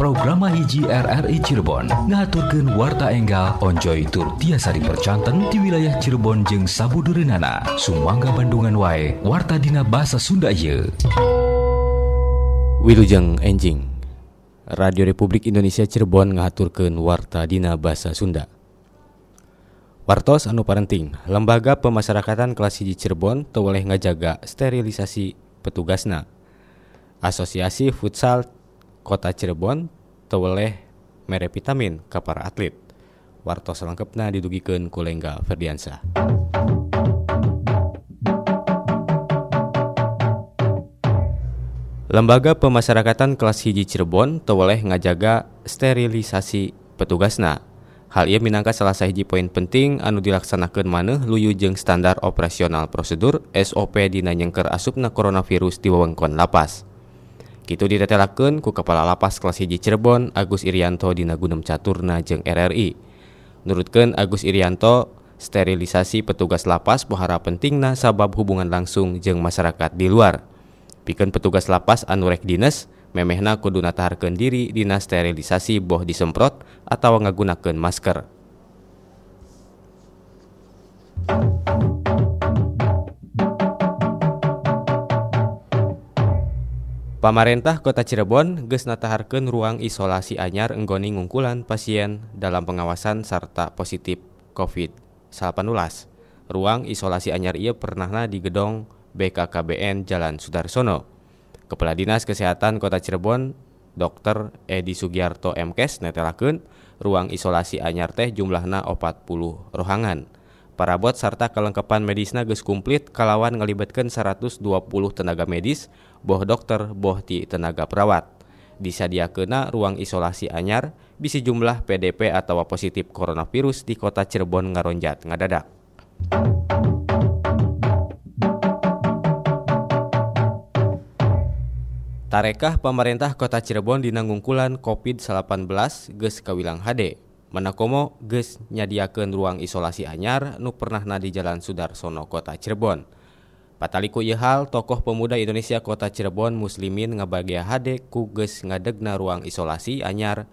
hiji RRI Cirebon. Ngaturkeun warta enggal onjoy tur tiasa dipercanten di wilayah Cirebon jeung sabudureunana sumangga Bandungan wae warta dina bahasa Sunda ye Wilujeng enjing. Radio Republik Indonesia Cirebon ngaturkeun warta dina bahasa Sunda. Wartos anu parenting lembaga pemasyarakatan kelas hiji Cirebon teweleh ngajaga sterilisasi petugasna. Asosiasi Futsal Kota Cirebon teweleh mere vitamin ke para atlet. Wartos selengkapna didugikan Kulengga Ferdiansa. Lembaga Pemasyarakatan Kelas Hiji Cirebon teweleh ngajaga sterilisasi petugasna. Hal ia minangka salah sahiji poin penting anu dilaksanakan maneh luyu jeung standar operasional prosedur SOP dina nyengker asupna coronavirus di wewengkon lapas. Kitu ditetelakeun ku Kepala Lapas kelas hiji Cirebon Agus Irianto di Nagunem Caturna jeung RRI. Nurutkeun Agus Irianto, sterilisasi petugas lapas pohara pentingna sabab hubungan langsung jeung masyarakat di luar. Pikeun petugas lapas anu rek dinas, memehna kudu nataharkeun diri dina sterilisasi boh disemprot atau ngagunakeun masker. Pamarentah Kota Cirebon geus nataharkeun ruang isolasi anyar enggoni ngungkulan pasien dalam pengawasan serta positif COVID-19. Ruang isolasi anyar ieu pernahna di gedong BKKBN Jalan Sudarsono. Kepala Dinas Kesehatan Kota Cirebon, Dr. Edi Sugiarto MKes netelakeun ruang isolasi anyar teh jumlahna 40 rohangan. Parabot sarta kelengkapan medisna geus komplit kalawan ngelibatkan 120 tenaga medis, boh dokter, boh ti tenaga perawat. Disadiakeuna ruang isolasi anyar bisi jumlah PDP atau positif coronavirus di kota Cirebon ngaronjat ngadadak. Tarekah pemerintah kota Cirebon dinangungkulan COVID-19 geus kawilang HD Manakomo geus nyadiakeun ruang isolasi anyar nu pernahna di Jalan Sudarsono Kota Cirebon. Pataliku ieu hal tokoh pemuda Indonesia Kota Cirebon muslimin ngabagia hade ku geus ngadegna ruang isolasi anyar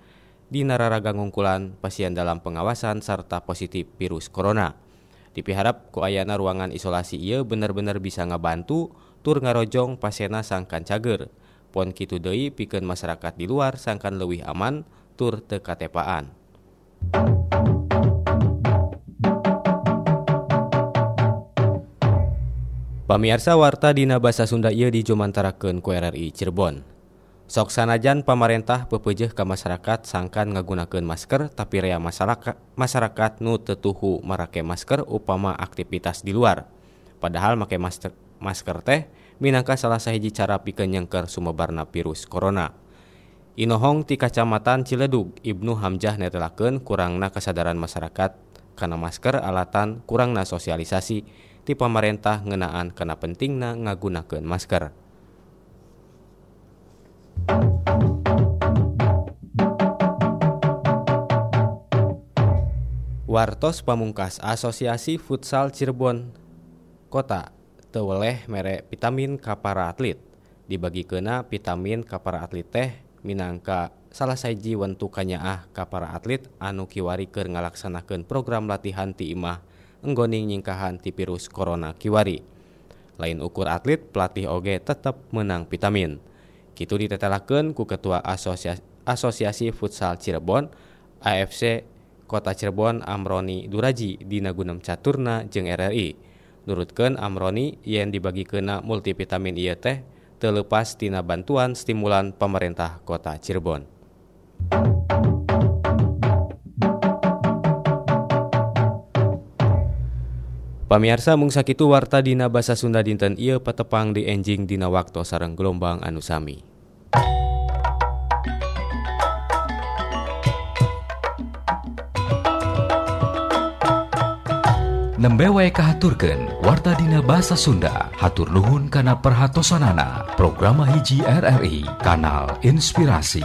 di nararaga ngungkulan pasien dalam pengawasan serta positif virus corona. Dipiharap ku ayana ruangan isolasi ieu bener-bener bisa ngabantu tur ngarojong pasena sangkan cager. Pon kitu deui pikeun masyarakat di luar sangkan leuwih aman tur tekatepaan. Pamiarsa warta dina basa Sunda ieu dijumantarakeun ku RRI Cirebon. Sok sanajan pamarentah pepeujeuh ka masyarakat sangkan ngagunakeun masker tapi rea masyarakat masyarakat nu tetuhu marake masker upama aktivitas di luar. Padahal make masker, masker teh minangka salah sahiji cara pikeun nyengker sumebarna virus corona. Inohong ti Kacamatan Ciledug Ibnu Hamjah netelakeun kurangna kesadaran masyarakat karena masker alatan kurangna sosialisasi ti pamarentah ngenaan kena pentingna ngagunakeun masker. Wartos Pamungkas Asosiasi Futsal Cirebon Kota teweleh mere vitamin ka para atlet dibagi kena vitamin ka para atlet teh minangka salah saiji wentu kanyaah ka para atlet anu kiwari keur ngalaksanakeun program latihan ti imah enggoning nyingkahan ti virus corona kiwari. Lain ukur atlet pelatih oge tetap menang vitamin. Kitu ditetelakeun ku Ketua Asosiasi, Asosiasi Futsal Cirebon AFC Kota Cirebon Amroni Duraji di Nagunem Caturna jeung RRI. Nurutkeun Amroni yen dibagi kena multivitamin ieu teh terlepas tina bantuan stimulan pemerintah Kota Cirebon. Pamiarsa mung sakitu warta dina basa Sunda dinten ieu patepang di enjing dina waktu sareng gelombang anu sami. Nembe wae kahaturkeun warta dina bahasa Sunda. Hatur nuhun kana perhatosanana. Programa hiji RRI Kanal Inspirasi.